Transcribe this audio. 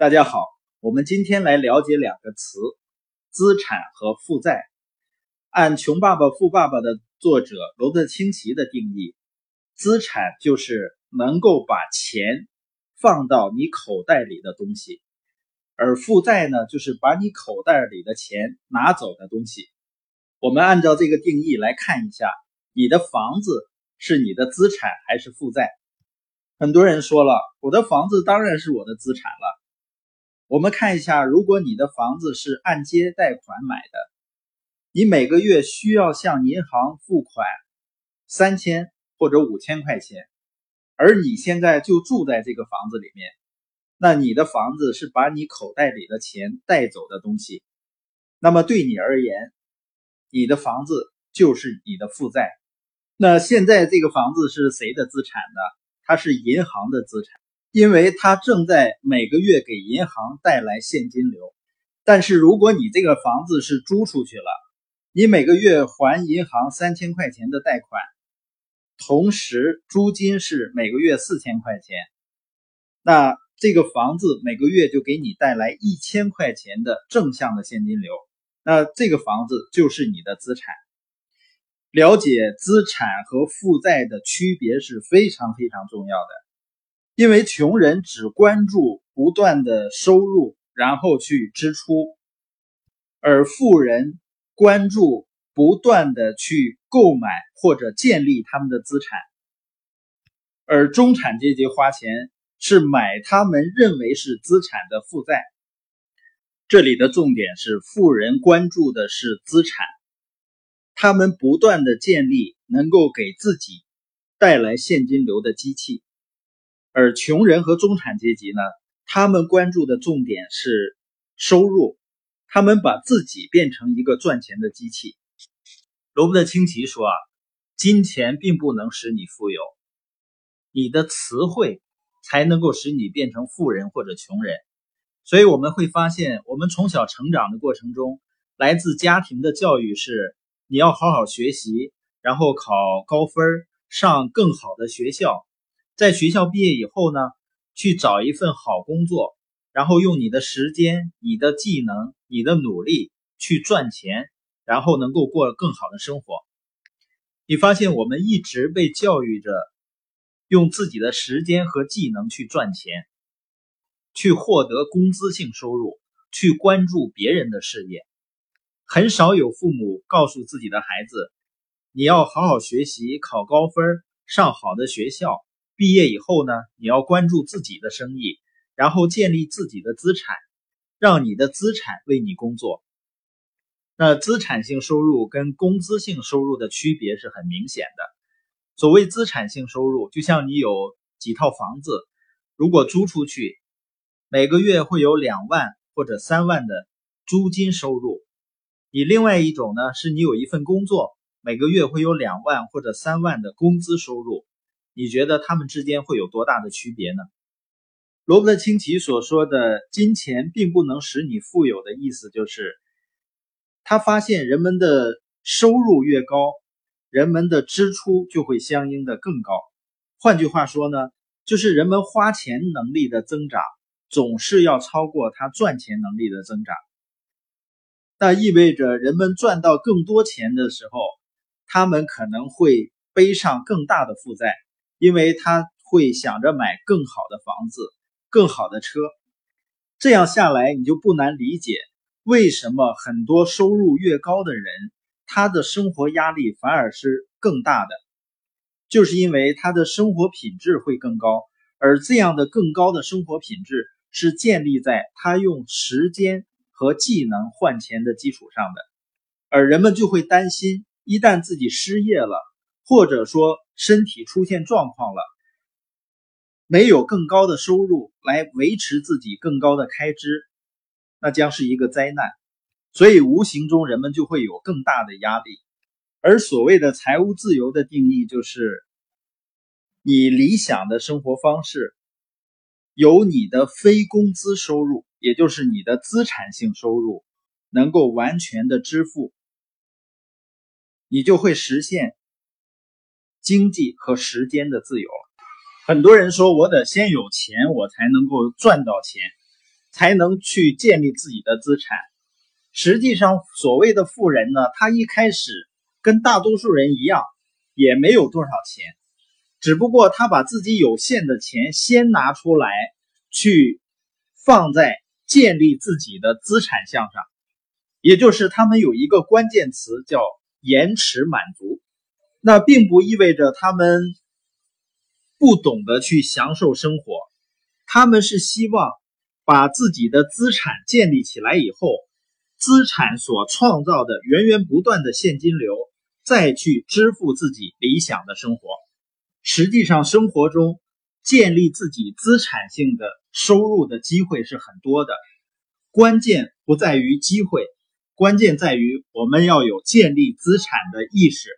大家好，我们今天来了解两个词：资产和负债。按《穷爸爸富爸爸》的作者罗伯特清崎的定义，资产就是能够把钱放到你口袋里的东西，而负债呢，就是把你口袋里的钱拿走的东西。我们按照这个定义来看一下，你的房子是你的资产还是负债？很多人说了，我的房子当然是我的资产了。我们看一下，如果你的房子是按揭贷款买的，你每个月需要向银行付款三千或者五千块钱，而你现在就住在这个房子里面，那你的房子是把你口袋里的钱带走的东西，那么对你而言，你的房子就是你的负债。那现在这个房子是谁的资产呢？它是银行的资产。因为它正在每个月给银行带来现金流，但是如果你这个房子是租出去了，你每个月还银行三千块钱的贷款，同时租金是每个月四千块钱，那这个房子每个月就给你带来一千块钱的正向的现金流，那这个房子就是你的资产。了解资产和负债的区别是非常非常重要的。因为穷人只关注不断的收入，然后去支出，而富人关注不断的去购买或者建立他们的资产，而中产阶级花钱是买他们认为是资产的负债。这里的重点是，富人关注的是资产，他们不断的建立能够给自己带来现金流的机器。而穷人和中产阶级呢，他们关注的重点是收入，他们把自己变成一个赚钱的机器。罗伯特清崎说啊，金钱并不能使你富有，你的词汇才能够使你变成富人或者穷人。所以我们会发现，我们从小成长的过程中，来自家庭的教育是你要好好学习，然后考高分，上更好的学校。在学校毕业以后呢，去找一份好工作，然后用你的时间、你的技能、你的努力去赚钱，然后能够过更好的生活。你发现我们一直被教育着用自己的时间和技能去赚钱，去获得工资性收入，去关注别人的事业。很少有父母告诉自己的孩子：“你要好好学习，考高分，上好的学校。”毕业以后呢，你要关注自己的生意，然后建立自己的资产，让你的资产为你工作。那资产性收入跟工资性收入的区别是很明显的。所谓资产性收入，就像你有几套房子，如果租出去，每个月会有两万或者三万的租金收入。你另外一种呢，是你有一份工作，每个月会有两万或者三万的工资收入。你觉得他们之间会有多大的区别呢？罗伯特清崎所说的“金钱并不能使你富有”的意思，就是他发现人们的收入越高，人们的支出就会相应的更高。换句话说呢，就是人们花钱能力的增长总是要超过他赚钱能力的增长。那意味着人们赚到更多钱的时候，他们可能会背上更大的负债。因为他会想着买更好的房子、更好的车，这样下来你就不难理解为什么很多收入越高的人，他的生活压力反而是更大的，就是因为他的生活品质会更高，而这样的更高的生活品质是建立在他用时间和技能换钱的基础上的，而人们就会担心，一旦自己失业了，或者说。身体出现状况了，没有更高的收入来维持自己更高的开支，那将是一个灾难。所以无形中人们就会有更大的压力。而所谓的财务自由的定义，就是你理想的生活方式，由你的非工资收入，也就是你的资产性收入，能够完全的支付，你就会实现。经济和时间的自由，很多人说我得先有钱，我才能够赚到钱。才能去建立自己的资产。实际上，所谓的富人呢，他一开始跟大多数人一样，也没有多少钱，只不过他把自己有限的钱先拿出来，去放在建立自己的资产项上，也就是他们有一个关键词叫延迟满足。那并不意味着他们不懂得去享受生活，他们是希望把自己的资产建立起来以后。资产所创造的源源不断的现金流，再去支付自己理想的生活。实际上，生活中建立自己资产性的收入的机会是很多的。关键不在于机会，关键在于我们要有建立资产的意识